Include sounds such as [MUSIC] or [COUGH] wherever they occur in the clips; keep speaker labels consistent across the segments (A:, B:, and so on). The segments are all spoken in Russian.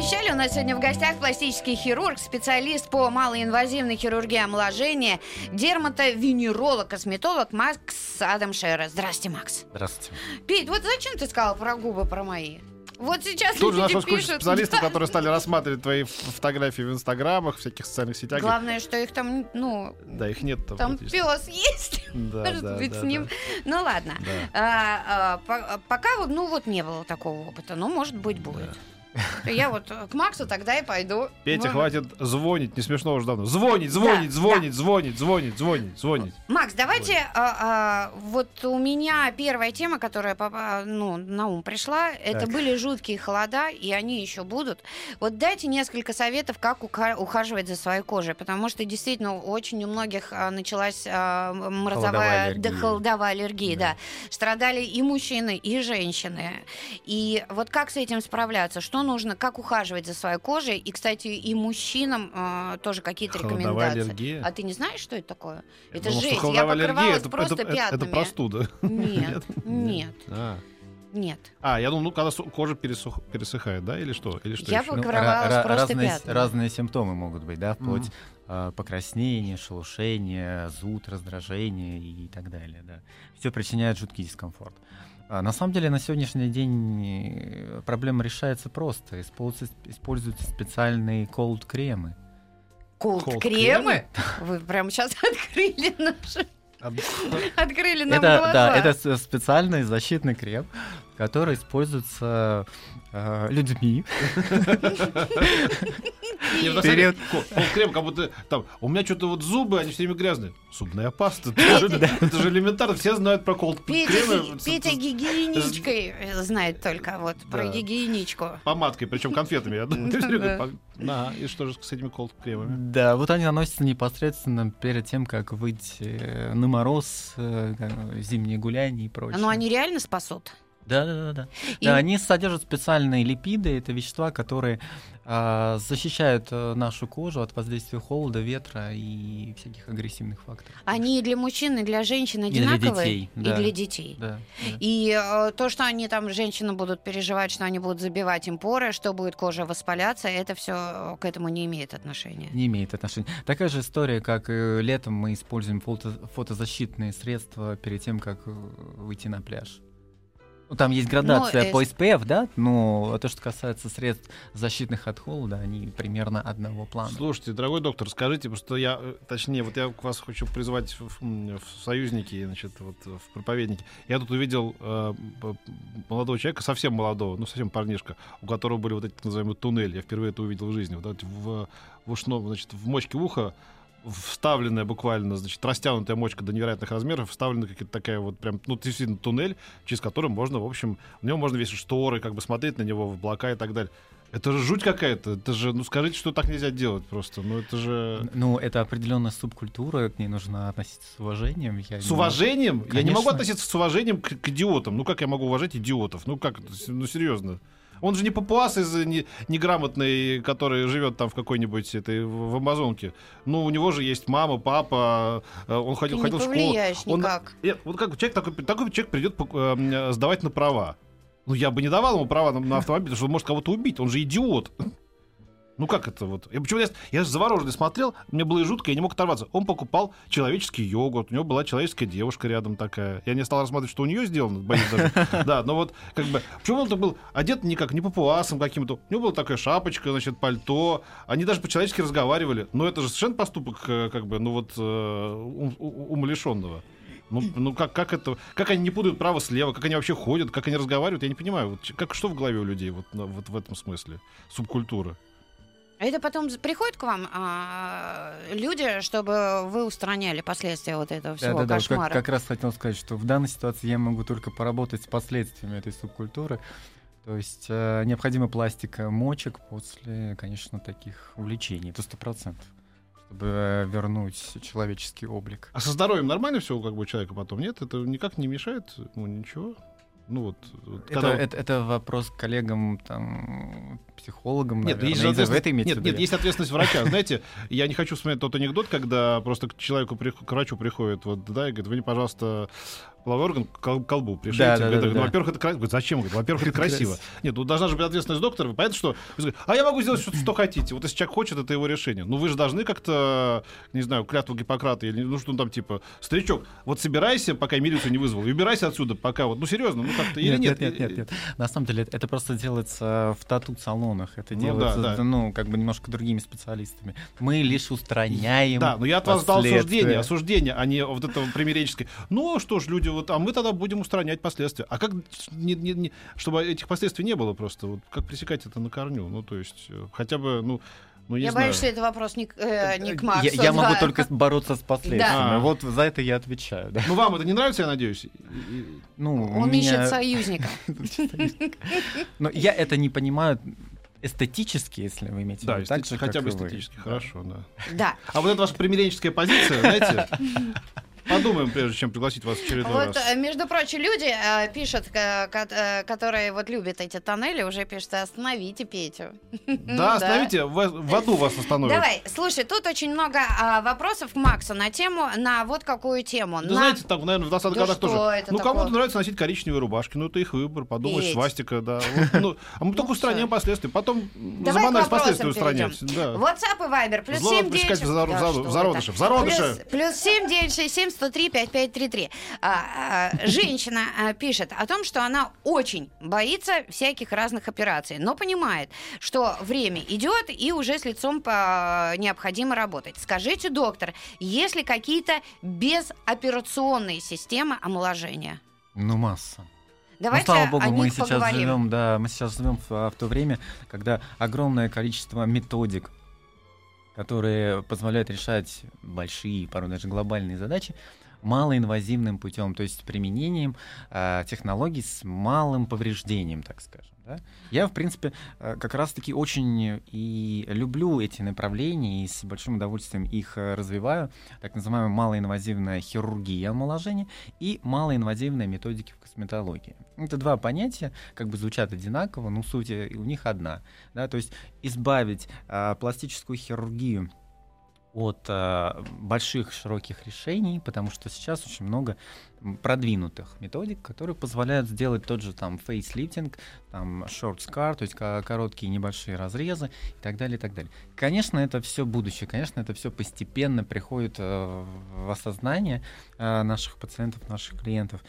A: Обещали, у нас сегодня в гостях пластический хирург, специалист по малоинвазивной хирургии омоложения, дерматовенеролог, косметолог Макс Адам Шера. Здрасте, Макс.
B: Здравствуйте.
A: Пить, вот зачем ты сказал про губы, про мои? Вот сейчас
C: Тут же нашлось куча специалистов,
A: да.
C: которые стали рассматривать твои фотографии в инстаграмах, всяких социальных сетях.
A: Главное, что их там, ну,
C: Да, их нет там.
A: там пес есть. [LAUGHS]
C: Да,
A: Может
C: да,
A: быть,
C: да,
A: с ним.
C: да.
A: Ну ладно.
C: Да.
A: А, а, по- пока ну вот не было такого опыта. Ну, может быть, будет. Я вот к Максу тогда и пойду.
C: Петя,
A: Может.
C: хватит звонить, не смешно уже давно. Звонить, звонить,
A: Да,
C: звонить, звонить, звонить, звонить, звонить.
A: Макс, давайте, а, а, вот у меня первая тема, которая попа- ну, на ум пришла, это
C: Так.
A: были жуткие холода, и они еще будут. Вот дайте несколько советов, как ухаживать за своей кожей, потому что действительно очень у многих а, началась а, м-
B: Холодовая
A: морозовая,
B: аллергия.
A: да, холодовая аллергия, да.
B: Да.
A: Страдали и мужчины, и женщины. И вот как с этим справляться? Что нужно, как ухаживать за своей кожей? И, кстати, и мужчинам а, тоже какие-то
C: Холодовая
A: рекомендации.
C: аллергия?
A: А ты не знаешь, что это такое? Это
C: что
A: жесть. Я покрывалась
C: это,
A: просто
C: это, это,
A: пятнами.
C: это простуда. [LAUGHS]
A: Нет, нет,
C: А.
A: нет.
C: А, я думал, ну, когда кожа пересух- пересыхает, да, или что? Или что
A: Я
C: еще?
A: Покрывалась
B: ра-
A: просто
B: разные,
A: пятнами.
B: разные симптомы могут быть, да, вплоть
C: Мгм.
B: а, покраснение, шелушение, зуд, раздражение и так далее, да. Все причиняет жуткий дискомфорт. А, на самом деле на сегодняшний день э, проблема решается просто. Используются, специальные cold кремы.
A: Колд-кремы? Вы прямо сейчас открыли наши...
C: А, [LAUGHS]
A: Открыли нам
B: это,
A: глаза.
B: да, это специальный защитный крем, который используется э, людьми.
C: Деле, ко- Крем, как будто там, у меня что-то вот зубы, они все время грязные. Зубная паста. Это же- элементарно, все знают про колд кремы.
A: Петя гигиеничкой знает только вот про гигиеничку.
C: Помадкой, причем конфетами, я думаю.
A: Да.
C: На, и что же с этими колд кремами?
B: Да, вот они наносятся непосредственно перед тем, как выйти э, на мороз, э, зимние гуляния и прочее.
A: Но они реально спасут?
B: Да, да, да, да.
A: И-
B: Да, они содержат специальные липиды, это вещества, которые а, защищают э, нашу кожу от воздействия холода, ветра и всяких агрессивных факторов.
A: Они и для мужчин, и для женщин
B: И для
A: одинаковые?
B: детей,
A: И
B: да.
A: для детей.
B: Да, да.
A: И э, то, что они там, женщины будут переживать, что они будут забивать им поры, что будет кожа воспаляться, это все к этому не имеет отношения.
B: Не имеет отношения. Такая же история, как э, летом мы используем фото- фотозащитные средства перед тем, как э, выйти на пляж. Ну, там есть градация
A: э,
B: по SPF, да, но то, что касается средств защитных от холода, они примерно одного плана.
C: Слушайте, дорогой доктор, скажите, что я, э, точнее, вот я к вас хочу призвать в, в союзники, значит, вот в проповедники. Я тут увидел э, молодого человека, совсем молодого, ну совсем парнишка, у которого были вот эти так называемые туннели. Я впервые это увидел в жизни. Вот в, в ушном, значит, в мочке уха вставленная буквально, значит, растянутая мочка до невероятных размеров, вставлена какая-то такая вот прям, ну, действительно, туннель, через который можно, в общем, в нем можно вешать шторы, как бы смотреть на него в облака и так далее. Это же жуть какая-то. Это же, ну скажите, что так нельзя делать просто. Ну это же...
B: Ну, это определенная субкультура, к ней нужно относиться с уважением. Я
C: С
B: не-
C: уважением? Я не могу относиться с уважением к, к идиотам. Ну как я могу уважать идиотов? Ну как? это? Ну серьезно. Он же не папуас из не- неграмотный, который живет там в какой-нибудь этой в Амазонке. Ну, у него же есть мама, папа, э, он
A: Ты
C: ходил,
A: не
C: ходил в школу. Он-
A: никак.
C: Нет, вот как человек такой, такой человек придет э, сдавать на права. Ну, я бы не давал ему права на, на автомобиль, потому что он может кого-то убить. Он же идиот. Ну как это вот? Я, почему я, я же завороженный смотрел, мне было и жутко, я не мог оторваться. Он покупал человеческий йогурт, у него была человеческая девушка рядом такая. Я не стал рассматривать, что у нее сделано, боюсь даже. [LAUGHS] Да, но вот как бы... Почему он-то был одет никак, не папуасом каким-то? У него была такая шапочка, значит, пальто. Они даже по-человечески разговаривали. Но это же совершенно поступок, э, как бы, ну вот, э, ум- умалишенного. Ну, ну как, как это, как они не путают право слева, как они вообще ходят, как они разговаривают, я не понимаю. Вот, как, что в голове у людей вот, на- вот в этом смысле? Субкультура.
A: А Это потом приходят к вам а, люди, чтобы вы устраняли последствия вот этого всего
B: Да-да-да, вот
A: кошмара.
B: как, как раз хотел сказать, что в данной ситуации я могу только поработать с последствиями этой субкультуры. То есть э, необходима пластика мочек после, конечно, таких увлечений. Это сто процентов. Чтобы э, вернуть человеческий облик.
C: А со здоровьем нормально все как бы у человека потом? Нет? Это никак не мешает? Ну, ничего? Ну вот, вот
B: Это,
C: когда-
B: это, это вопрос к коллегам, там, психологам,
C: Нет,
B: наверное.
C: есть
B: Не
C: ответственность-
B: это имеете
C: нет,
B: в
C: нет, есть ответственность врача. [LAUGHS] Знаете, я не хочу вспоминать тот анекдот, когда просто к человеку, к врачу приходит, вот, да, и говорит, вы мне, пожалуйста, половой орган к кол- колбу пришейте.
B: Да, да, да,
C: ну,
B: да.
C: Во-первых, это красиво. Зачем? Во-первых, это красиво. Нет, ну должна же быть ответственность доктора. Понятно, что... А я могу сделать что, что хотите. Вот если человек хочет, это его решение. Ну вы же должны как-то, не знаю, клятву Гиппократа или ну что там типа, старичок, вот собирайся, пока милицию не вызвал, и убирайся отсюда, пока вот, ну серьезно, ну как-то или нет?
B: нет, нет, нет, нет. На самом деле это просто делается в тату-салонах. Это
C: Ну
B: делается,
C: да, да.
B: ну, как бы немножко другими специалистами. Мы лишь устраняем
C: Да, но я от вас ждал
B: последствия.
C: осуждения, осуждения, а не вот этого примиренческое. Ну что ж, люди, вот, а мы тогда будем устранять последствия. А как, не- не- не- чтобы этих последствий не было просто, вот, как пресекать это на корню? Ну, то есть, э, хотя бы, ну, ну
A: Я
C: знаю.
A: боюсь, что это вопрос не, к- э, не к Максу.
B: Я, я могу
A: да.
B: только бороться с последствиями.
C: Да.
B: Вот за это я отвечаю. Да.
C: Ну, вам это не нравится, я надеюсь? И- и-
B: Ну,
A: Он ищет
B: меня- [LAUGHS]
A: союзника.
B: Но я это не понимаю эстетически, если вы имеете в
C: Да,
B: виду. так
C: эстетически,
B: же,
C: хотя бы эстетически, хорошо, да.
A: Да.
C: А вот это ваша примиренческая позиция, знаете, [LAUGHS] подумаем, прежде чем пригласить вас в очередной
A: Вот,
C: раз.
A: э, между прочим, люди э, пишут, э, ко- которые вот любят эти тоннели, уже пишут, остановите Петю. [LAUGHS]
C: Да, остановите, в, аду вас остановят.
A: Давай, слушай, тут очень много а, вопросов к Максу на тему, на вот какую тему.
C: Да знаете, там, наверное, в 20-х
A: Да
C: годах
A: что
C: тоже. ну, кому-то нравится носить коричневые рубашки, ну, это их выбор. Подумаешь,
A: Петь.
C: свастика, да. Ну, а мы [LAUGHS] только
A: Ну,
C: устраняем последствия. Потом
A: вопросам
C: последствия устранять.
A: WhatsApp и Viber. Плюс
C: Зло
A: 7
C: пресекать
A: 9...
C: в зару-
A: Да
C: зару-
A: что
C: в
A: вы
C: зародыше,
A: так.
C: в зародыше.
A: Плюс, плюс 7 9 6 7 103 5 5 3 3. А, а, женщина а, пишет о том, что она очень боится всяких разных операций, но понимает, что время идет и уже с лицом по- необходимо работать. Скажите, доктор, есть ли какие-то безоперационные системы омоложения?
B: Ну, масса.
A: Давайте
B: ну, слава богу, мы сейчас
A: поговорим.
B: живем, да, мы сейчас живем в, в то время, когда огромное количество методик, которые позволяют решать большие, порой даже глобальные задачи, малоинвазивным путем, то есть применением э, технологий с малым повреждением, так скажем. да. Я, в принципе, э, как раз-таки очень и люблю эти направления и с большим удовольствием их э, развиваю. Так называемая малоинвазивная хирургия омоложения и малоинвазивные методики в косметологии. Это два понятия, как бы звучат одинаково, но суть э, у них одна. Да? То есть избавить а, пластическую хирургию от а, больших широких решений, потому что сейчас очень много продвинутых методик, которые позволяют сделать тот же там фейслифтинг, там short scar, то есть ко- короткие небольшие разрезы и так далее, и так далее. Конечно, это все будущее, конечно, это все постепенно приходит э, в осознание э, наших пациентов, наших клиентов.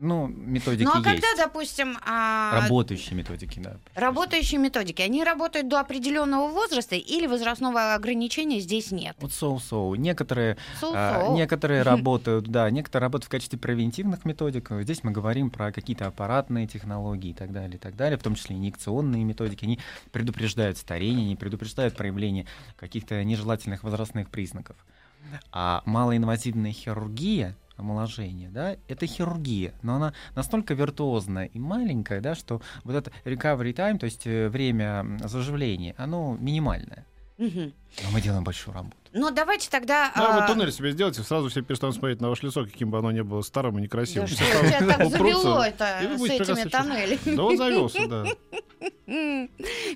B: Ну, методики
A: Ну а когда,
B: есть.
A: допустим, а,
B: Работающие методики, да.
A: работающие методики, они работают до определенного возраста или возрастного ограничения здесь нет?
B: Вот соу-соу. Некоторые, а, некоторые [LAUGHS] работают, да, некоторые работают в качестве превентивных методик. Здесь мы говорим про какие-то аппаратные технологии и так далее, и так далее, в том числе инъекционные методики. Они предупреждают старение, они предупреждают проявление каких-то нежелательных возрастных признаков. А малоинвазивная хирургия, омоложение, да, это хирургия, но она настолько виртуозная и маленькая, да, что вот это recovery time, то есть э, время заживления, оно минимальное. Но мы делаем большую работу.
A: Ну давайте тогда...
C: Ну, а вы туннель себе сделайте, сразу все перестанут смотреть на ваше лицо, каким бы оно ни было старым и некрасивым.
A: Да что так
C: и вы
A: с этими тоннелями?
C: Да он завелся, да. [LAUGHS]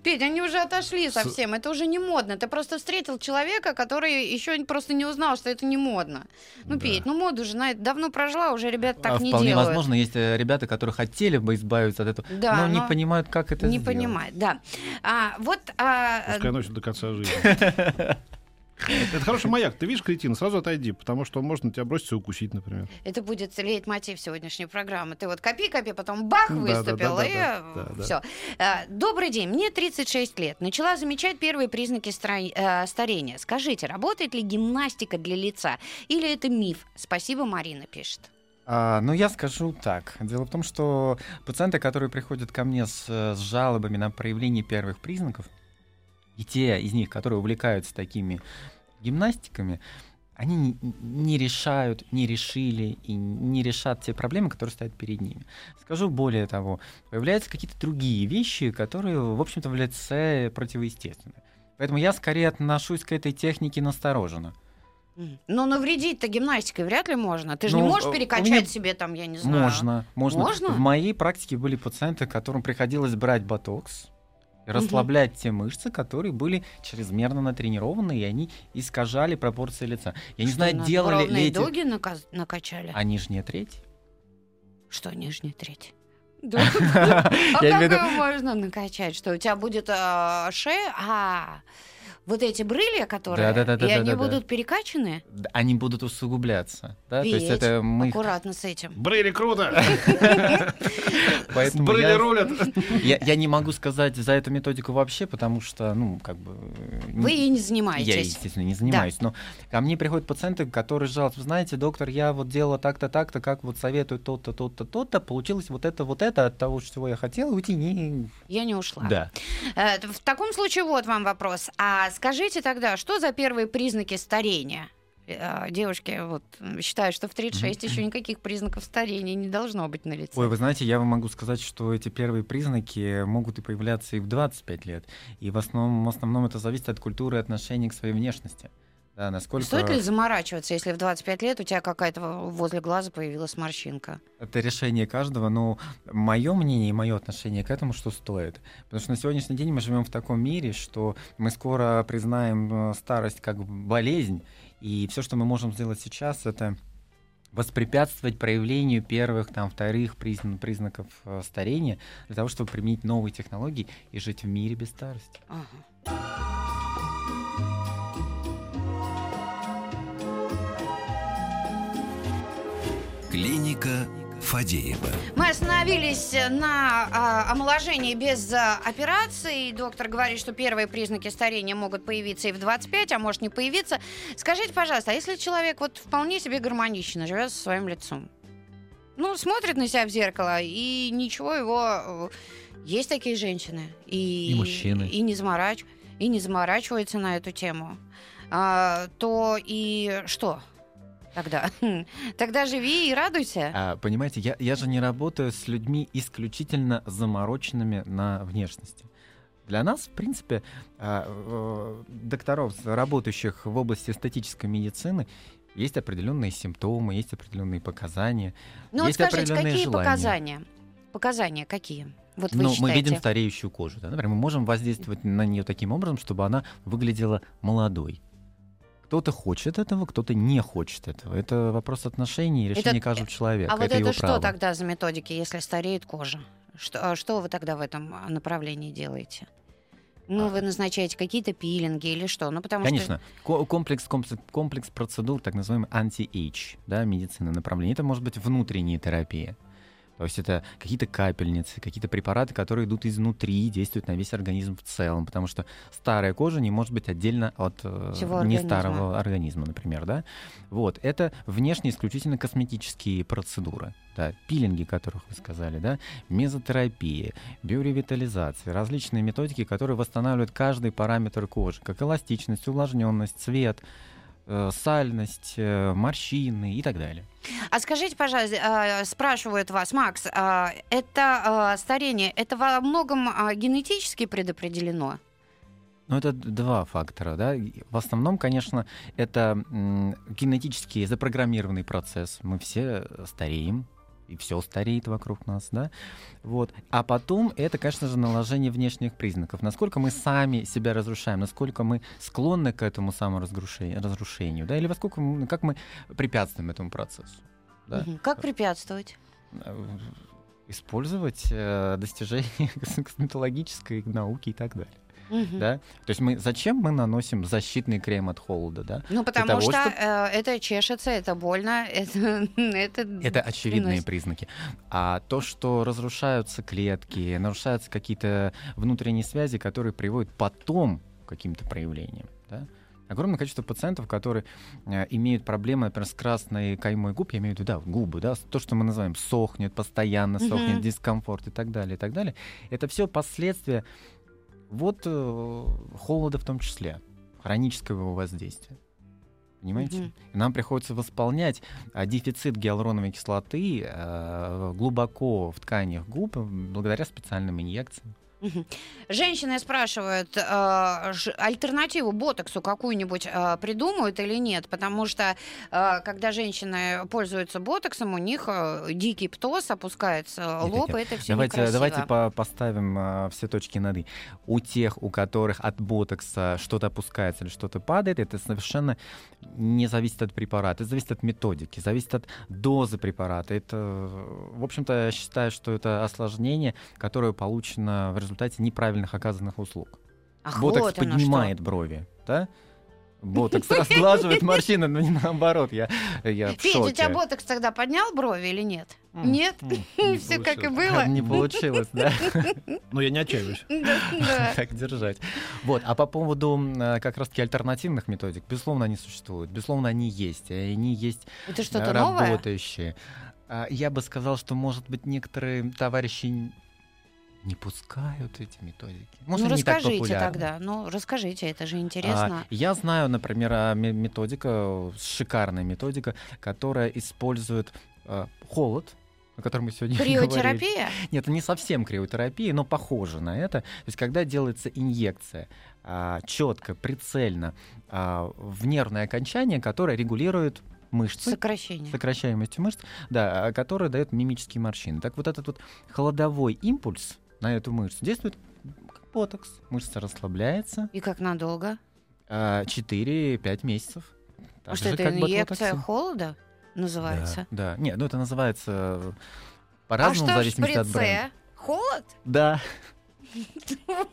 A: Петь, они уже отошли совсем, это уже не модно. Ты просто встретил человека, который еще просто не узнал, что это не модно. Ну,
B: Да.
A: Петь, ну моду же на это давно прожила, уже ребята так
B: А
A: не
B: вполне
A: делают.
B: возможно, есть э, ребята, которые хотели бы избавиться от этого,
A: Да,
B: но не понимают, как это
A: не
B: сделать.
A: понимает, да. А, вот а,
C: Пускай носит до конца жизни. [LAUGHS] Это хороший маяк. Ты видишь кретина, сразу отойди, потому что он может на тебя броситься и укусить, например.
A: это будет лейтмотив сегодняшней программы. Ты вот копи-копи, потом бах выступил, и все. Добрый день, мне 36 лет. Начала замечать первые признаки э, старения. Скажите, работает ли гимнастика для лица? Или это миф? Спасибо, Марина пишет.
B: А, ну, я скажу так. Дело в том, что пациенты, которые приходят ко мне с, э, с жалобами на проявление первых признаков, и те из них, которые увлекаются такими гимнастиками, они не- не решают, не решили и не решат те проблемы, которые стоят перед ними. Скажу более того, появляются какие-то другие вещи, которые, в общем-то, в лице противоестественны. Поэтому я скорее отношусь к этой технике настороженно.
A: Но навредить-то гимнастикой вряд ли можно. Ты же не
B: Ну,
A: можешь
B: э,
A: перекачать
B: меня
A: себе там, я не знаю.
B: Можно, можно.
A: Можно?
B: В моей практике были пациенты, которым приходилось брать ботокс расслаблять те мышцы, которые были чрезмерно натренированы, и они искажали пропорции лица. Я не
A: Что,
B: знаю,
A: на
B: делали ли эти...
A: дуги наказ- накачали?
B: А нижняя треть?
A: Что, нижняя треть? [LAUGHS] А как ее можно накачать? Что у тебя будет а, шея, а вот эти брыли, которые,
B: Да-да-да-да-да-да.
A: и они будут перекачаны?
B: Д- Они будут усугубляться. Да? То есть это мы...
A: Аккуратно с этим.
C: Брыли круто!
B: Поэтому
C: Брыли
B: я-
C: рулят!
B: Я, я не могу сказать за эту методику вообще, потому что, ну, как бы... э,
A: Вы
B: не-
A: и не
B: Я,
A: занимаетесь.
B: естественно, не занимаюсь. Но ко мне приходят пациенты, которые жалуются, вы знаете, доктор, я вот делала так-то, так-то, как вот советую то-то, то-то, то-то, получилось вот это, вот это от того, чего я хотела, уйти не...
A: Я не ушла.
B: Да.
A: Э, В таком случае вот вам вопрос. А скажите тогда, что за первые признаки старения? Э, Девушки вот м, считают, что в 36 еще никаких признаков старения не должно быть на лице.
B: Ой, вы знаете, я вам могу сказать, что эти первые признаки могут и появляться и в 25 лет. И в основном, в основном это зависит от культуры и отношений к своей внешности. Да, насколько...
A: Стоит ли заморачиваться, если в 25 лет у тебя какая-то возле глаза появилась морщинка?
B: Это решение каждого, но мое мнение и мое отношение к этому, что стоит. Потому что на сегодняшний день мы живем в таком мире, что мы скоро признаем э, старость как болезнь, и все, что мы можем сделать сейчас, это воспрепятствовать проявлению первых, там, вторых призна- признаков э, старения, для того, чтобы применить новые технологии и жить в мире без старости.
A: Ага.
D: Клиника Фадеева.
A: Мы остановились на а, омоложении без а, операции. Доктор говорит, что первые признаки старения могут появиться и в 25, а может не появиться. Скажите, пожалуйста, а если человек вот вполне себе гармонично живет со своим лицом, ну, смотрит на себя в зеркало, и ничего его... э, Есть такие женщины. И,
B: И мужчины.
A: И не, заморач... и не заморачиваются на эту тему. А, то и что тогда? [LAUGHS] Тогда живи и радуйся.
B: А, понимаете, я, я же не работаю с людьми исключительно замороченными на внешности. Для нас, в принципе, а, э, докторов, работающих в области эстетической медицины, есть определенные симптомы, есть определенные показания.
A: Ну вот
B: есть
A: скажите,
B: определенные
A: какие
B: желания.
A: показания? Показания какие? Вот вы
B: Ну, мы
A: считаете?
B: видим стареющую кожу. Да? Например, мы можем воздействовать на нее таким образом, чтобы она выглядела молодой. Кто-то хочет этого, кто-то не хочет этого. Это вопрос отношений и
A: Это-
B: решения каждого человека.
A: а вот
B: это
A: это что
B: право.
A: тогда за методики, если стареет кожа? Что, а что вы тогда в этом а, направлении делаете? Ну,
B: А.
A: вы назначаете какие-то пилинги или что? Ну, потому
B: Конечно. Ко- Комплекс, комплекс, комплекс процедур, так называемый anti-age, да, медицины направления. Это может быть внутренняя терапия. То есть это какие-то капельницы, какие-то препараты, которые идут изнутри, действуют на весь организм в целом, потому что старая кожа не может быть отдельно от э,
A: Всего
B: не
A: организма.
B: старого организма, например, да. Вот это внешне исключительно косметические процедуры, да, пилинги, которых вы сказали, да, мезотерапия, биоревитализация, различные методики, которые восстанавливают каждый параметр кожи, как эластичность, увлажненность, цвет, э, сальность, э, морщины и так далее.
A: А скажите, пожалуйста, а, спрашивают вас, Макс, а, это а, старение, это во многом генетически предопределено?
B: Ну, это два фактора, да. В основном, конечно, это генетически запрограммированный процесс. Мы все стареем, и все стареет вокруг нас, да. Вот. А потом это, конечно же, наложение внешних признаков. Насколько мы сами себя разрушаем, насколько мы склонны к этому саморазрушению, разрушению, да, или во сколько мы, как мы препятствуем этому процессу. Да.
A: Как препятствовать?
B: Э, Использовать э, достижения [LAUGHS] косметологической науки и так далее.
A: Мгм.
B: Да? То есть мы зачем мы наносим защитный крем от холода, да?
A: Ну, потому
B: того,
A: что
B: чтоб-
A: э, это чешется, это больно, [LAUGHS] это... это,
B: Это очевидные
A: приносит.
B: признаки. А то, что разрушаются клетки, нарушаются какие-то внутренние связи, которые приводят потом к каким-то проявлениям, да? Огромное количество пациентов, которые э, имеют проблемы, например, с красной каймой губ, я имею в виду, да, губы, да, то, что мы называем сохнет, постоянно сохнет, дискомфорт и так далее, и так далее. Это все последствия вот э, холода в том числе, хронического его воздействия. Понимаете? И нам приходится восполнять а, дефицит гиалуроновой кислоты э, глубоко в тканях губ благодаря специальным инъекциям.
A: Женщины спрашивают, э, альтернативу ботоксу какую-нибудь э, придумают или нет, потому что э, когда женщины пользуются ботоксом, у них дикий птоз, опускается
B: Нет,
A: лоб,
B: нет,
A: и это все
B: Давайте,
A: некрасиво.
B: давайте по- поставим все точки над «и». У тех, у которых от ботокса что-то опускается или что-то падает, это совершенно не зависит от препарата, это зависит от методики, зависит от дозы препарата. Это, в общем-то, я считаю, что это осложнение, которое получено в результате неправильных оказанных услуг.
A: Ах,
B: Ботокс
A: вот
B: поднимает брови, да? Ботокс разглаживает морщины, но не наоборот. Я, я в
A: что. Федя, у тебя ботокс тогда поднял брови или нет?
B: М,
A: Нет? [LAUGHS]
C: Не
A: Все как и было? [LAUGHS]
B: Не получилось, да? [LAUGHS]
C: Но я не отчаиваюсь.
B: Так держать. Вот. А по поводу м, как раз-таки альтернативных методик, безусловно, они существуют. Безусловно, они есть. Они есть
A: Это
B: э,
A: что-то новое?
B: работающие. А, Я бы сказал, что, может быть, некоторые товарищи не пускают эти методики. Может,
A: Ну,
B: так
A: расскажите
B: популярны.
A: тогда. Ну, расскажите, это же
B: А,
A: интересно.
B: я знаю, например, а, ме- методика, шикарная методика, которая использует а, холод, о котором мы сегодня [LAUGHS] говорили.
A: Криотерапия?
B: Нет, это не совсем криотерапия, но похоже на это. То есть, когда делается инъекция четко, прицельно а, в нервное окончание, которое регулирует мышцы,
A: Сокращение.
B: сокращаемость мышц, да, а, которое дает мимические морщины. Так вот этот вот холодовой импульс на эту мышцу действует как ботокс. Мышца расслабляется
A: И как надолго?
B: а, 4-5 месяцев.
A: А
B: Так
A: что
B: же,
A: это
B: как
A: инъекция
B: ботулотоксин.
A: холода называется?
B: Да, да. Нет, ну это называется
A: А
B: по-разному, в
A: что в
B: зависимости от бренда.
A: Холод?
B: Да. [LAUGHS]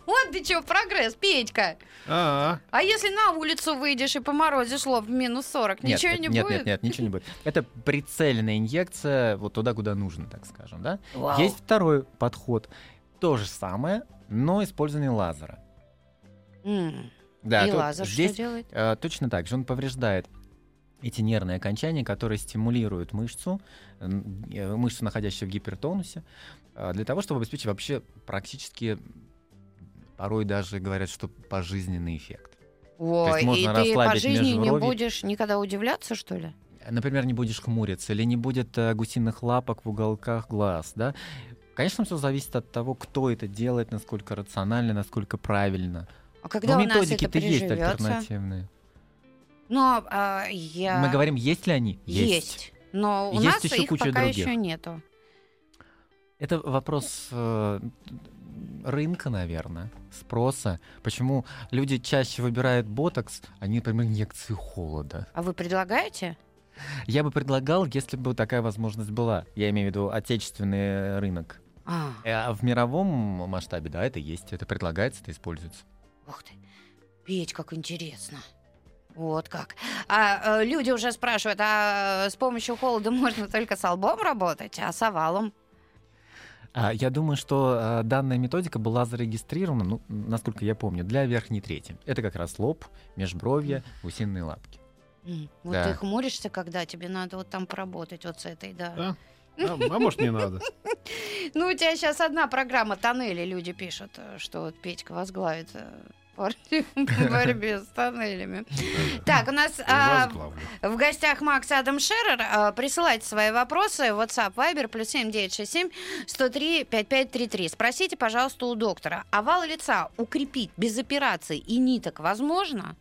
A: Вот ты чего, прогресс, Петька.
C: А,
A: А если на улицу выйдешь и поморозишь лоб в минус 40,
B: Нет,
A: ничего
B: нет,
A: не
B: нет,
A: будет?
B: Нет, нет, ничего не будет. Это прицельная инъекция вот туда, куда нужно, так скажем, да?
A: Вау.
B: Есть второй подход. То же самое, но использование лазера.
A: М,
B: Да,
A: И лазер
B: здесь
A: что делает?
B: э, точно так же. Он повреждает эти нервные окончания, которые стимулируют мышцу, э, мышцу, находящуюся в гипертонусе, э, для того, чтобы обеспечить вообще практически, порой даже говорят, что пожизненный эффект.
A: Ой, и
B: можно
A: ты по жизни не будешь никогда удивляться, что ли?
B: Например, не будешь хмуриться, или не будет э, гусиных лапок в уголках глаз, да? Конечно, все зависит от того, кто это делает, насколько рационально, насколько правильно.
A: А когда
B: Но
A: у
B: методики-то есть альтернативные.
A: Но а, я...
B: Мы говорим, есть ли они?
A: Есть. Но у
B: Есть
A: нас
B: еще
A: их
B: куча
A: пока
B: других.
A: еще нету.
B: Это вопрос э, рынка, наверное, спроса. Почему люди чаще выбирают ботокс, а не, например, инъекции холода?
A: А вы предлагаете?
B: Я бы предлагал, если бы такая возможность была. Я имею в виду отечественный рынок.
A: А,
B: Э, А в мировом масштабе, да, это есть, это предлагается, это используется.
A: ух ты. Петь, как интересно. Вот как. А э, люди уже спрашивают, а с помощью холода можно только с лбом работать, а с овалом?
B: А, Я думаю, что а, данная методика была зарегистрирована, ну, насколько я помню, для верхней трети. Это как раз лоб, межбровье, гусиные лапки.
A: Вот
B: Да.
A: ты хмуришься, когда тебе надо вот там поработать вот с этой, да.
C: а? А, а может, не надо? [LAUGHS]
A: Ну, у тебя сейчас одна программа тоннели, люди пишут, э, что вот Петька возглавит э, партию [LAUGHS] по [LAUGHS] борьбе с тоннелями. Так, у нас а, в гостях Макс Адам Шерер. А, Присылайте свои вопросы. WhatsApp, Viber, плюс 7967 103 5533. Спросите, пожалуйста, у доктора. Овал лица укрепить без операции и ниток возможно?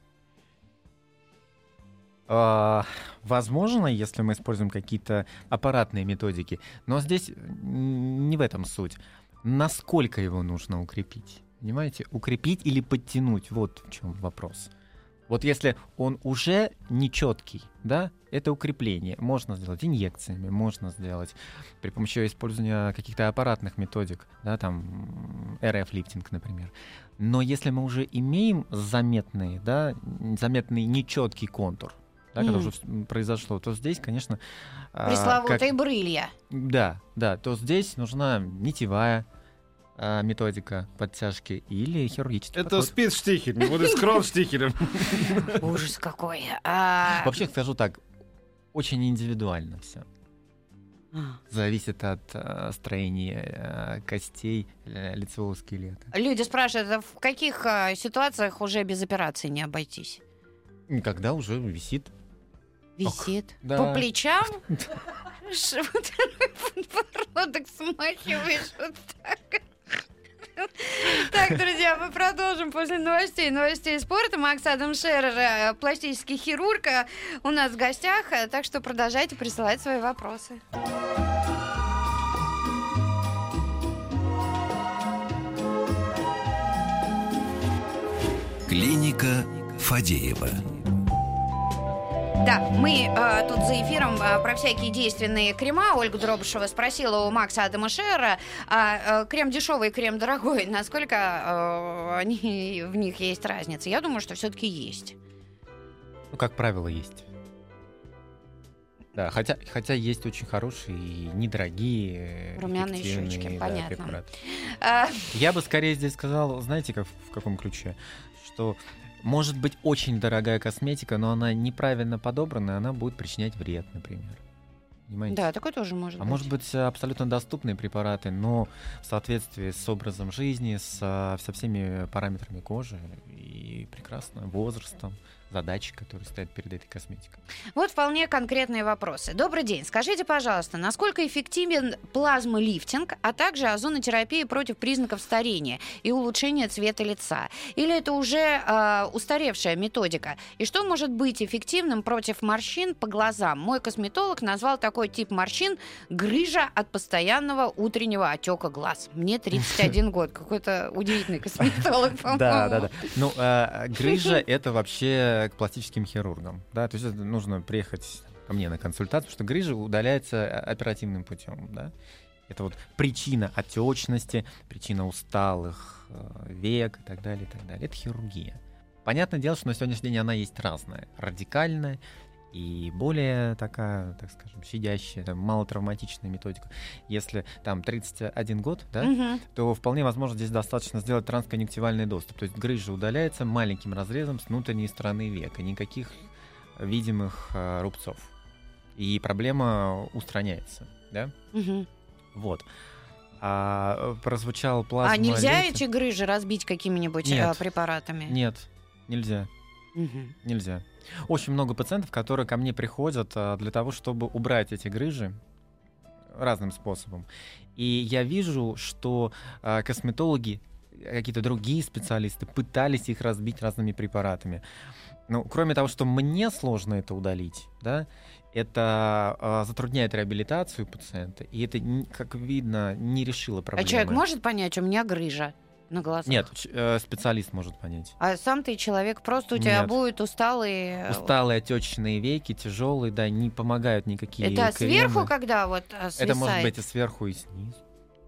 B: А, Возможно, если мы используем какие-то аппаратные методики, но здесь не в этом суть. Насколько его нужно укрепить? Понимаете? Укрепить или подтянуть? Вот в чем вопрос. Вот если он уже нечеткий, да, это укрепление. Можно сделать инъекциями, можно сделать при помощи использования каких-то аппаратных методик, да, там РФ-лифтинг, например. Но если мы уже имеем заметный, да, заметный нечеткий контур, да, когда
A: Мгм.
B: уже произошло, то здесь, конечно, а,
A: Пресловутые
B: как-
A: брылья.
B: да, да, то здесь нужна нитевая а, методика подтяжки или хирургический
C: Это
B: подход.
C: спецштихель, не буду с кронштихелем. [LAUGHS]
A: Ужас какой. А,
B: Вообще скажу так, очень индивидуально все. Зависит от строения костей э, лицевого скелета.
A: Люди спрашивают, а в каких ситуациях уже без операции не обойтись?
B: Когда уже висит.
A: Висит.
B: да.
A: По плечам? Подбородок смахиваешь вот так. Так, друзья, мы продолжим после новостей. Новостей спорта. Макс Адам Шерер, э, пластический хирург, э, у нас в гостях. э, Так что продолжайте присылать свои вопросы.
D: Клиника Фадеева.
A: Да, мы э, тут за эфиром э, про всякие действенные крема. Ольга Дробышева спросила у Макса Адама Шера, а, э, крем дешевый, крем дорогой, [LAUGHS] насколько э, они, в них есть разница? Я думаю, что все-таки есть.
B: Ну, как правило, есть. Да, хотя, хотя есть очень хорошие и недорогие э,
A: Румяные щечки,
B: да,
A: понятно.
B: препараты.
A: А,
B: Я бы скорее здесь сказал, знаете, как, в каком ключе? Что может быть очень дорогая косметика, но она неправильно подобрана, и она будет причинять вред, например. Понимаете?
A: да, такой тоже может
B: А
A: быть.
B: может быть э, абсолютно доступные препараты, но в соответствии с образом жизни, с, э, со всеми параметрами кожи и прекрасно возрастом, задачи, которые стоят перед этой косметикой.
A: Вот вполне конкретные вопросы. Добрый день. Скажите, пожалуйста, насколько эффективен плазмолифтинг, а также озонотерапия против признаков старения и улучшения цвета лица? Или это уже э, устаревшая методика? И что может быть эффективным против морщин по глазам? Мой косметолог назвал такой тип морщин грыжа от постоянного утреннего отека глаз. Мне 31 [LAUGHS] год. Какой-то удивительный косметолог, по-моему.
B: Да, да, да. Ну, э, грыжа это вообще к пластическим хирургам. Да, то есть это нужно приехать ко мне на консультацию, потому что грыжа удаляется э, оперативным путем. Да? Это вот причина отечности, причина усталых э, век и так далее, и так далее. Это хирургия. Понятное дело, что на сегодняшний день она есть разная. Радикальная и более такая, так скажем, щадящая, там, малотравматичная методика. Если там 31 год, да,
A: Мгм.
B: то вполне возможно здесь достаточно сделать трансконъюнктивальный доступ. То есть грыжа удаляется маленьким разрезом с внутренней стороны века. Никаких видимых э, рубцов. И проблема устраняется. Да?
A: Мгм.
B: Вот. А э, прозвучал плазма...
A: А нельзя
B: лифтинг.
A: эти грыжи разбить какими-нибудь
B: Нет.
A: а, препаратами?
B: Нет, нельзя.
A: Мгм.
B: Нельзя. Очень много пациентов, которые ко мне приходят а, для того, чтобы убрать эти грыжи разным способом. И я вижу, что а, косметологи, какие-то другие специалисты пытались их разбить разными препаратами. Ну, кроме того, что мне сложно это удалить, да, это а, затрудняет реабилитацию пациента, и это, как видно, не решило
A: А
B: проблемы.
A: человек может понять, у меня грыжа на глазах?
B: Нет, э, специалист может понять.
A: А сам ты человек, просто у тебя
B: Нет.
A: будет усталый... э,
B: Усталые отечные веки, тяжелые, да, не помогают никакие
A: Это сверху,
B: кремы.
A: когда вот свисает?
B: Это может быть и сверху, и снизу.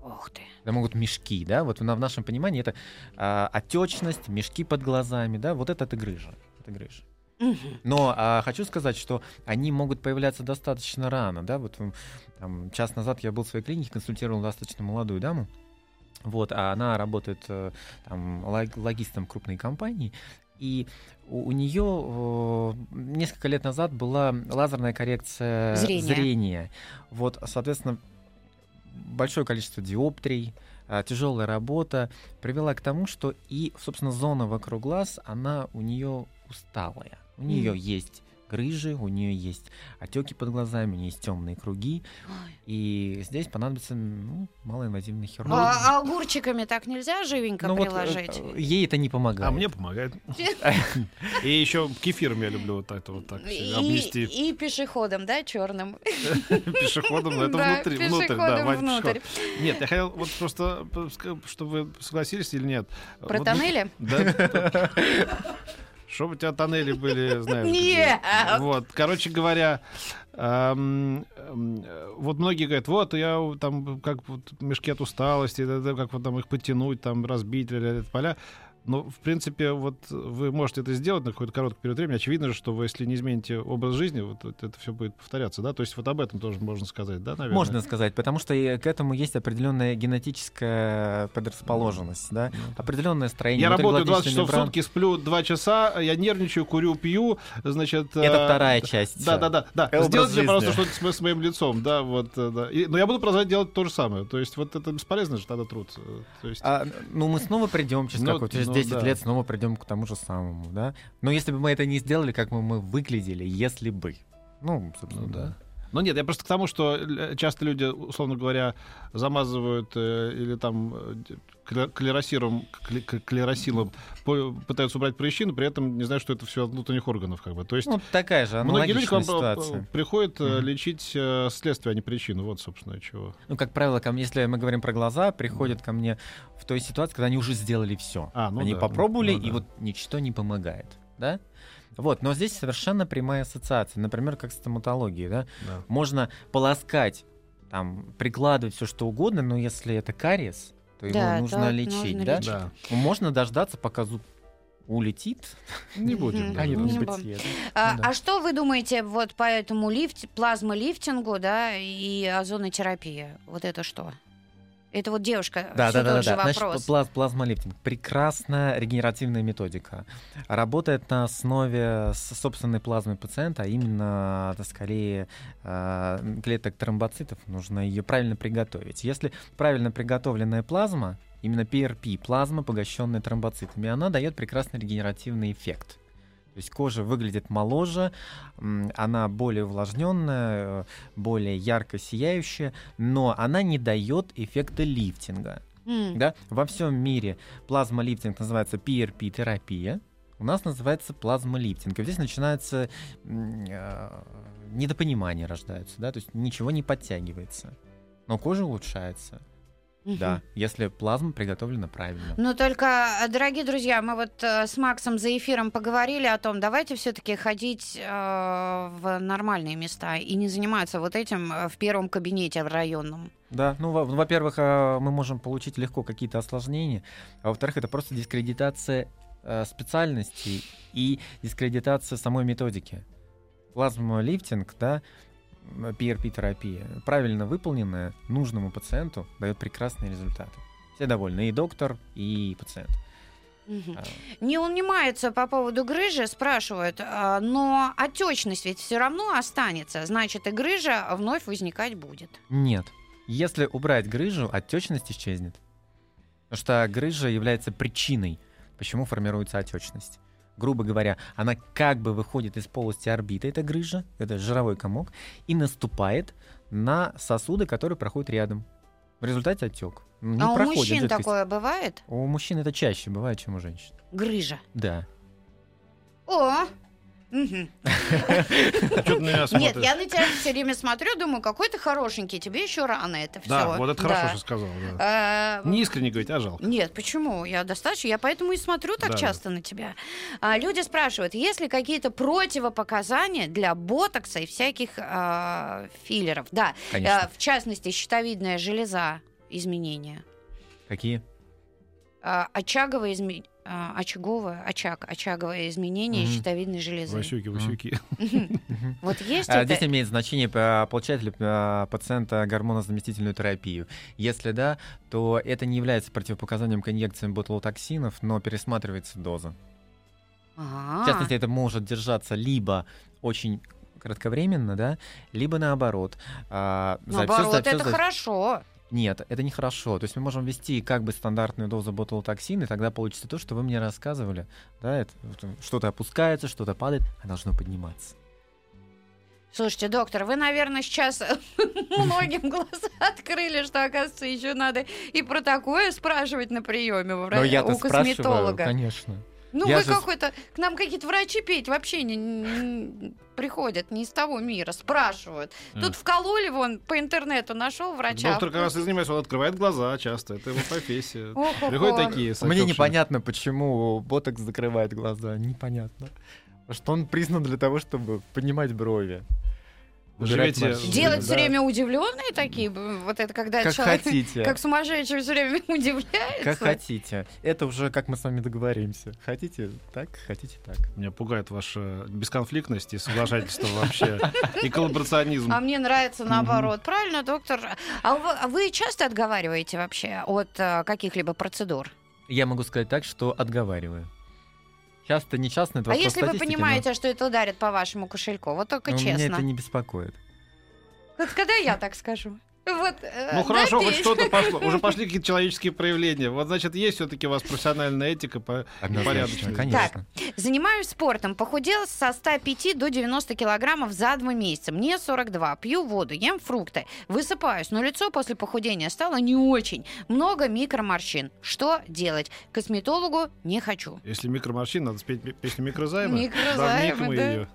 A: Ух ты.
B: Это могут мешки, да, вот в нашем понимании это а, отечность, мешки под глазами, да, вот это, это грыжа. Это грыжа. Но а, хочу сказать, что они могут появляться достаточно рано, да, вот там, час назад я был в своей клинике, консультировал достаточно молодую даму, вот, а она работает э, там, лог- логистом крупной компании, и у, нее несколько лет назад была лазерная коррекция
A: Зрения.
B: зрения. Вот, соответственно, большое количество диоптрий, тяжелая работа привела к тому, что и, собственно, зона вокруг глаз, она у нее усталая. У нее
A: Мгм.
B: есть грыжи, у нее есть отеки под глазами, у нее есть темные круги,
A: Ой.
B: и здесь понадобится ну, малоинвазивный хирург.
A: А, а огурчиками так нельзя живенько
B: Ну вот, э,
A: приложить?
B: э, ей это не помогает.
C: А мне помогает. [LAUGHS] И еще кефиром я люблю вот это вот так
A: И,
C: обнести
A: и пешеходом, да, черным? [LAUGHS]
C: пешеходом, но это внутри, внутрь, да,
A: внутрь.
C: Нет, я хотел вот просто, чтобы вы согласились или нет.
A: Про
C: Вот,
A: тоннели?
C: Да. [LAUGHS] Чтобы у тебя тоннели были, [LAUGHS] знаешь. где.
A: Нет!
C: Вот, короче говоря, эм, эм, вот многие говорят, вот я там как вот мешки от усталости, как вот там их подтянуть, там разбить, ля-ля-ля, поля. Но, в принципе, вот вы можете это сделать на какой-то короткий период времени. Очевидно же, что вы, если не измените образ жизни, вот это, это все будет повторяться, да? То есть вот об этом тоже можно сказать, да, наверное?
B: Можно сказать, потому что и к этому есть определенная генетическая предрасположенность, да, определенное строение.
C: Я работаю 20
B: внутриглоточной
C: часов в
B: мембраны.
C: сутки, сплю 2 часа, я нервничаю, курю, пью, значит...
B: Это
C: э,
B: вторая часть.
C: Да, да, да, да.
B: Образ
C: Сделайте,
B: жизни.
C: пожалуйста, что-то с, с моим лицом, да, вот, э, да. И- но я буду продолжать делать то же самое. То есть вот это бесполезно же тогда труд. э, То есть...
B: А, ну, мы снова придем через,
C: Ну,
B: как, вот через
C: ну
B: 10
C: да.
B: лет, снова придем к тому же самому, да. Но если бы мы это не сделали, как мы, мы выглядели, если бы. Ну, собственно,
C: Ну
B: да.
C: да. Но нет, я просто к тому, что э, часто люди, условно говоря, замазывают э, или там клеросилом по- пытаются убрать прыщи, при этом не знают, что это все от внутренних органов. Как бы. То есть
B: Ну, такая же
C: многие люди к вам
B: ситуация.
C: приходят
B: Мгм.
C: лечить э, следствие, а не причину. Вот, собственно, чего.
B: Ну, как правило, ко мне, если мы говорим про глаза, приходят ко мне в той ситуации, когда они уже сделали все.
C: А, ну
B: они
C: да,
B: попробовали,
C: ну
B: и
C: да.
B: вот ничто не помогает. Да? Вот, но здесь совершенно прямая ассоциация. Например, как стоматологии, да?
C: Да.
B: Можно полоскать, там, прикладывать все что угодно, но если это кариес, то его
A: Да,
B: нужно
A: то
B: лечить,
A: нужно
B: да?
A: лечить.
C: Да.
B: Можно дождаться, пока зуб улетит. [LAUGHS]
C: Не будем. Да.
B: А
A: не будем. А,
B: Да.
A: а что вы думаете вот по этому лифт, плазмолифтингу, да, и озонотерапии? Вот это что? Это вот девушка,
B: Да,
A: всё
B: да, да,
A: тот
B: да.
A: же
B: да. Значит,
A: вопрос.
B: плаз, плазмолифтинг. Прекрасная регенеративная методика. Работает на основе собственной плазмы пациента, а именно, это скорее, э, клеток тромбоцитов. Нужно ее правильно приготовить. Если правильно приготовленная плазма, именно PRP, плазма, погащенная тромбоцитами, она дает прекрасный регенеративный эффект. То есть кожа выглядит моложе, она более увлажненная, э, более ярко сияющая, но она не дает эффекта лифтинга.
A: М.
B: Да? Во всем мире плазмолифтинг называется PRP-терапия. У нас называется плазмолифтинг. И здесь начинается э, недопонимание рождается, да, то есть ничего не подтягивается. Но кожа улучшается, Да, если плазма приготовлена правильно.
A: Ну только, э, дорогие друзья, мы вот э, с Максом за эфиром поговорили о том, давайте все-таки ходить э, в нормальные места и не заниматься вот этим э, в первом кабинете в районном.
B: Да, ну, во- во-первых, э, мы можем получить легко какие-то осложнения, а во-вторых, это просто дискредитация специальностей и дискредитация самой методики. Плазмолифтинг, да, PRP-терапия, правильно выполненная нужному пациенту дает прекрасные результаты. Все довольны, и доктор, и пациент. А,
A: Не унимается по поводу грыжи, спрашивают, а, но отечность ведь все равно останется, значит и грыжа вновь возникать будет.
B: Нет. Если убрать грыжу, отечность исчезнет. Потому что грыжа является причиной, почему формируется отечность. Грубо говоря, она как бы выходит из полости орбиты, эта грыжа, это жировой комок, и наступает на сосуды, которые проходят рядом. В результате отек. Не
A: а у мужчин
B: жидкость.
A: такое бывает?
B: У мужчин это чаще бывает, чем у женщин.
A: Грыжа.
B: Да.
A: О! [LAUGHS] Нет, я на тебя все время смотрю, думаю, какой ты хорошенький, тебе еще рано это все.
C: Да, вот это хорошо, что сказал. да. Не искренне говорить, а жалко.
A: Нет, почему? Я достаточно, я поэтому и смотрю так часто на тебя. А, люди спрашивают, есть ли какие-то противопоказания для ботокса и всяких а, филлеров? Да. А, в частности, щитовидная железа изменения.
B: Какие?
A: А, очаговое изме- а, очаговое, очаг, очаговое изменение
B: Мгм.
A: щитовидной железы.
C: Васюки, Васюки.
A: Вот есть
B: А,
A: это?
B: Здесь имеет значение, а, получает ли а, пациента гормонозаместительную терапию. Если да, то это не является противопоказанием к инъекциям ботулотоксинов, но пересматривается доза.
A: А,
B: В частности, это может держаться либо очень кратковременно, да, либо наоборот.
A: наоборот, это хорошо.
B: Нет, это нехорошо. То есть мы можем ввести как бы стандартную дозу ботулотоксина, и тогда получится то, что вы мне рассказывали. Да, это, что-то опускается, что-то падает, а должно подниматься.
A: Слушайте, доктор, вы, наверное, сейчас [LAUGHS] многим глаза открыли, что, оказывается, еще надо и про такое спрашивать на приеме у, у
B: спрашиваю,
A: косметолога.
B: конечно.
A: Ну,
B: Я
A: вы
B: же
A: какой-то... К нам какие-то врачи петь вообще не, не- приходят не из того мира, спрашивают. Тут вкололи, вон, по интернету нашел врача.
C: Доктор как раз и занимается, он открывает глаза часто, это его профессия. [LAUGHS] Приходят такие
B: Мне непонятно, почему ботокс закрывает глаза. Непонятно. Потому что он признан для того, чтобы поднимать брови.
C: Живете-.
A: Делать
B: Да.
A: все время удивленные такие, вот это когда
B: Как
A: человек
B: хотите.
A: как сумасшедший все время [LAUGHS] удивляется.
B: Как хотите. Это уже как мы с вами договоримся. Хотите так, хотите так.
C: Меня пугает ваша бесконфликтность и соглашательство вообще, и коллаборационизм.
A: А мне нравится наоборот. Правильно, доктор? А вы, а вы часто отговариваете вообще от э, каких-либо процедур?
B: Я могу сказать так, что отговариваю. Часто, не часто, это
A: а если вы
B: статистики, но-
A: понимаете, что это ударит по вашему кошельку? Вот только
B: Меня
A: честно.
B: это не беспокоит.
A: Вот когда я так скажу? Вот, э,
C: Ну хорошо, хоть
A: надеюсь.
C: что-то пошло. Уже [LAUGHS] пошли какие-то человеческие проявления. Вот, значит, есть все-таки у вас профессиональная этика по порядочность.
B: конечно.
A: Занимаюсь спортом. Похудел со 105 до 90 килограммов за два месяца. Мне 42. Пью воду, ем фрукты. Высыпаюсь, но лицо после похудения стало не очень. Много микроморщин. Что делать? К косметологу не хочу.
C: Если микроморщин, надо спеть песню микрозайма. Мы
A: да.
C: её-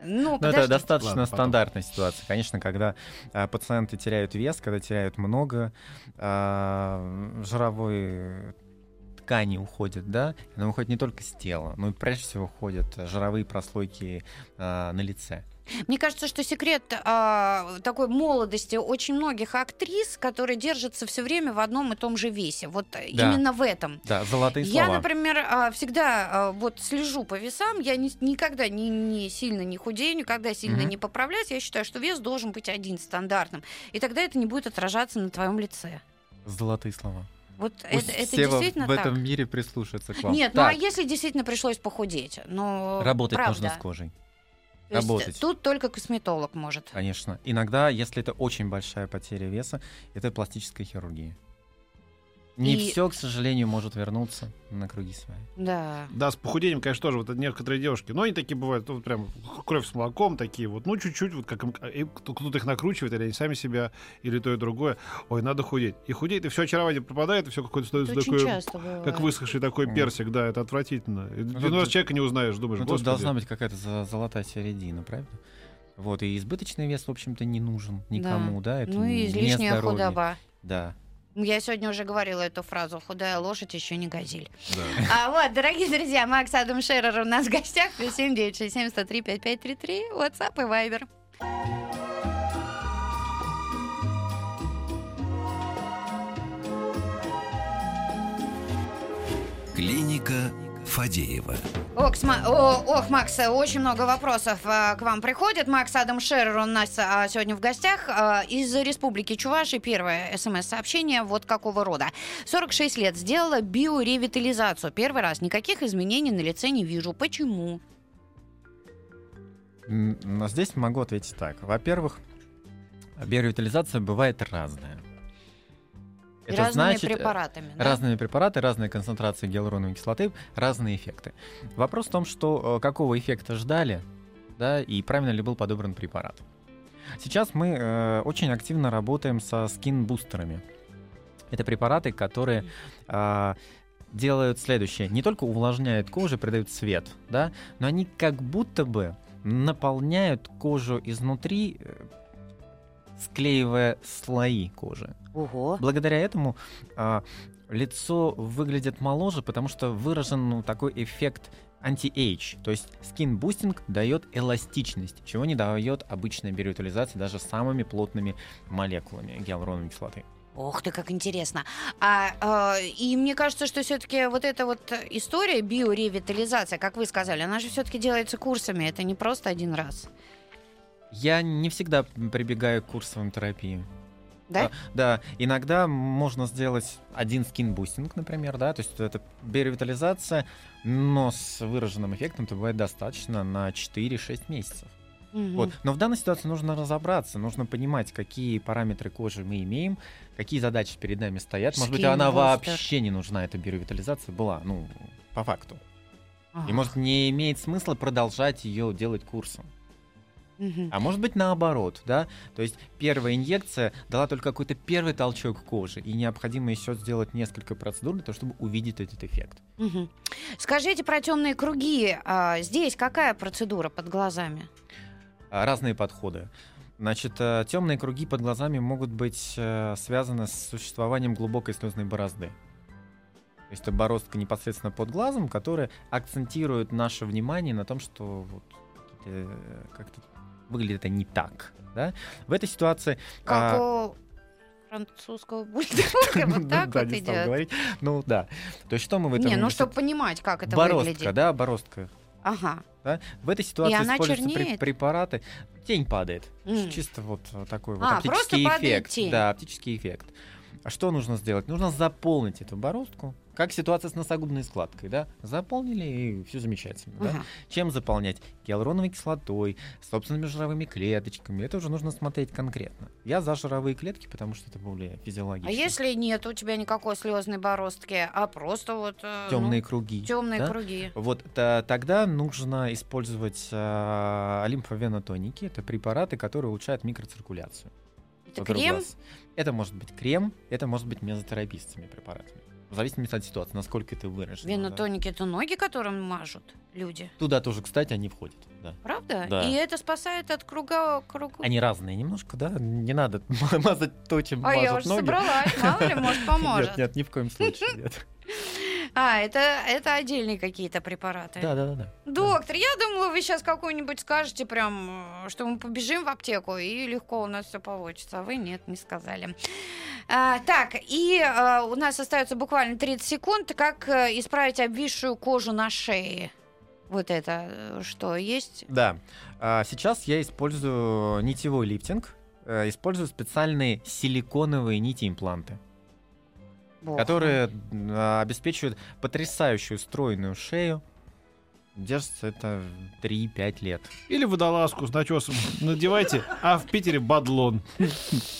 A: Ну,
B: Ну, это достаточно
C: Ладно, потом.
B: стандартная ситуация. Конечно, когда а, пациенты теряют вес, когда теряют много, а, жировой ткани уходят, да, она уходит не только с тела, но и прежде всего уходят жировые прослойки а, на лице.
A: Мне кажется, что секрет а, такой молодости очень многих актрис, которые держатся все время в одном и том же весе. Вот
B: Да.
A: именно в этом.
B: Да, золотые
A: Я,
B: слова.
A: например, а, всегда а, вот слежу по весам, я ни- никогда не, не сильно не худею, никогда сильно
B: Мгм.
A: не поправляюсь. Я считаю, что вес должен быть один стандартным. И тогда это не будет отражаться на твоем лице.
B: Золотые слова.
A: Вот
B: Пусть
A: это, это действительно
B: в
A: так.
B: этом мире прислушаются к вам.
A: Нет, ну а
B: Так,
A: если действительно пришлось похудеть? Ну,
B: работать
A: правда.
B: нужно с кожей.
A: То есть
B: работать.
A: Тут только косметолог может.
B: Конечно. Иногда, если это очень большая потеря веса, это пластическая хирургия. Не
A: И-
B: все, к сожалению, может вернуться на круги свои.
A: Да.
C: Да, с похудением, конечно, тоже вот некоторые девушки, но они такие бывают, ну, вот прям кровь с молоком такие вот, ну, чуть-чуть, вот как им, кто- кто-то их накручивает, или они сами себя, или то и другое. Ой, надо худеть. И худеет, и все очарование пропадает, и все какое-то
A: Это
C: становится
A: очень
C: такое, как высохший такой персик, да, это отвратительно.
B: Ну,
C: раз
B: тут-
C: человека не узнаешь, думаешь,
B: Ну, тут должна быть какая-то золотая середина, правда? Вот, и избыточный вес, в общем-то, не нужен никому, да, это
A: Ну и излишняя
B: здоровье.
A: худоба.
B: Да.
A: Я сегодня уже говорила эту фразу «худая лошадь еще не газель».
C: Да.
A: А вот, дорогие друзья, Макс Адам Шерер у нас в гостях. Плюс семь девять шесть семь сто три пять пять три три. WhatsApp и Viber.
D: Клиника Фадеева.
A: Ох, сма- о- ох, Макс, очень много вопросов э, к вам приходит. Макс Адам Шерер у нас а, сегодня в гостях. А, из Республики Чуваши первое смс-сообщение вот какого рода. 46 лет, сделала биоревитализацию. Первый раз. Никаких изменений на лице не вижу. Почему?
B: Здесь могу ответить так. Во-первых, биоревитализация бывает разная.
A: И разными препаратами. да?
B: Разные препараты, разные концентрации гиалуроновой кислоты, разные эффекты. Вопрос в том, что э, какого эффекта ждали, да, и правильно ли был подобран препарат. Сейчас мы э, очень активно работаем со скин-бустерами. Это препараты, которые э, делают следующее. Не только увлажняют кожу, придают цвет, да, но они как будто бы наполняют кожу изнутри, э, склеивая слои кожи.
A: Ого.
B: Благодаря этому а, лицо выглядит моложе, потому что выражен ну, такой эффект anti-age. То есть skin boosting дает эластичность, чего не дает обычная биоревитализация даже самыми плотными молекулами гиалуроновой кислоты.
A: Ох ты, как интересно. А, э, и мне кажется, что все-таки вот эта вот история биоревитализация, как вы сказали, она же все-таки делается курсами, это не просто один раз.
B: Я не всегда прибегаю к курсовым терапиям.
A: Да?
B: А, да, иногда можно сделать один skin boosting, например, да, то есть это биоревитализация, но с выраженным эффектом это бывает достаточно на 4-6 месяцев.
A: Мгм.
B: Вот. Но в данной ситуации нужно разобраться, нужно понимать, какие параметры кожи мы имеем, какие задачи перед нами стоят. Может быть, она вообще не нужна, эта биоревитализация была, ну, по факту. И
A: Ага.
B: может не имеет смысла продолжать ее делать курсом.
A: Мгм.
B: А может быть наоборот, да? То есть первая инъекция дала только какой-то первый толчок кожи, и необходимо еще сделать несколько процедур для того, чтобы увидеть этот эффект.
A: Мгм. Скажите про темные круги. А, здесь какая процедура под глазами?
B: А, Разные подходы. Значит, темные круги под глазами могут быть э, связаны с существованием глубокой слезной борозды. То есть это бороздка непосредственно под глазом, которая акцентирует наше внимание на том, что вот э, как-то выглядит это не так. Да? В этой ситуации...
A: Как
B: а,
A: у французского бульдога, вот [LAUGHS] так вот идет.
B: Ну да. То есть что мы в этом
A: Не, ну чтобы понимать, как это
B: Бороздка,
A: выглядит.
B: да, бороздка.
A: Ага.
B: Да? В этой ситуации
A: она
B: используются
A: чернеет?
B: препараты. Тень падает.
A: М.
B: Чисто вот такой вот
A: А,
B: оптический эффект. Да, оптический эффект. А что нужно сделать? Нужно заполнить эту бороздку. Как ситуация с носогубной складкой, да? Заполнили, и все замечательно, да?
A: Ага.
B: Чем заполнять? Гиалуроновой кислотой, собственными жировыми клеточками. Это уже нужно смотреть конкретно. Я за жировые клетки, потому что это более физиологично.
A: А если нет у тебя никакой слезной бороздки, а просто вот
B: темные круги.
A: темные
B: да?
A: круги.
B: Вот та- тогда нужно использовать а, лимфовенотоники. Это препараты, которые улучшают микроциркуляцию.
A: Это крем?
B: глаз. Это может быть крем, это может быть этими препаратами. В зависимости от ситуации, насколько это выражено. да.
A: Венотоники это ноги, которым мажут люди.
B: Туда тоже, кстати, они входят. Да.
A: Правда?
B: Да.
A: И это спасает от круга круга.
B: Они разные немножко, да? Не надо [LAUGHS] мазать то, чем
A: А я
B: мажут
A: уже
B: ноги.
A: собралась, мало ли, может, [LAUGHS] поможет.
B: Нет, нет, ни в коем случае нет. [LAUGHS]
A: А, это, это отдельные какие-то препараты.
B: Да, да, да, да.
A: Доктор, я думала, вы сейчас какую-нибудь скажете прям, э, что мы побежим в аптеку и легко у нас все получится. А вы нет, не сказали. А, так, и э, у нас остается буквально 30 секунд. Как э, исправить обвисшую кожу на шее? Вот это что есть?
B: Да. А, Сейчас я использую нитевой лифтинг. Использую специальные силиконовые нити-импланты,
A: Бог.
B: которые м, обеспечивают потрясающую стройную шею. Держится это 3-5 лет.
C: Или водолазку с начесом надевайте, а в Питере бадлон. [LAUGHS]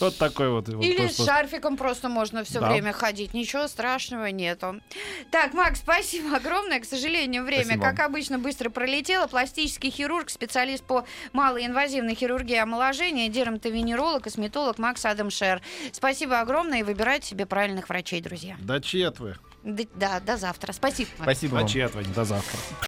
C: Вот такой вот.
A: Или с шарфиком просто можно все
C: Да.
A: время ходить. Ничего страшного нету. Так, Макс, спасибо огромное. К сожалению, время,
B: Спасибо.
A: как обычно, быстро пролетело. Пластический хирург, специалист по малоинвазивной хирургии омоложения, дерматовенеролог, косметолог Макс Адамшер. Спасибо огромное и выбирайте себе правильных врачей, друзья.
C: До четвы.
A: Д- Да, до завтра. Спасибо.
B: Спасибо.
C: До четвы, до завтра.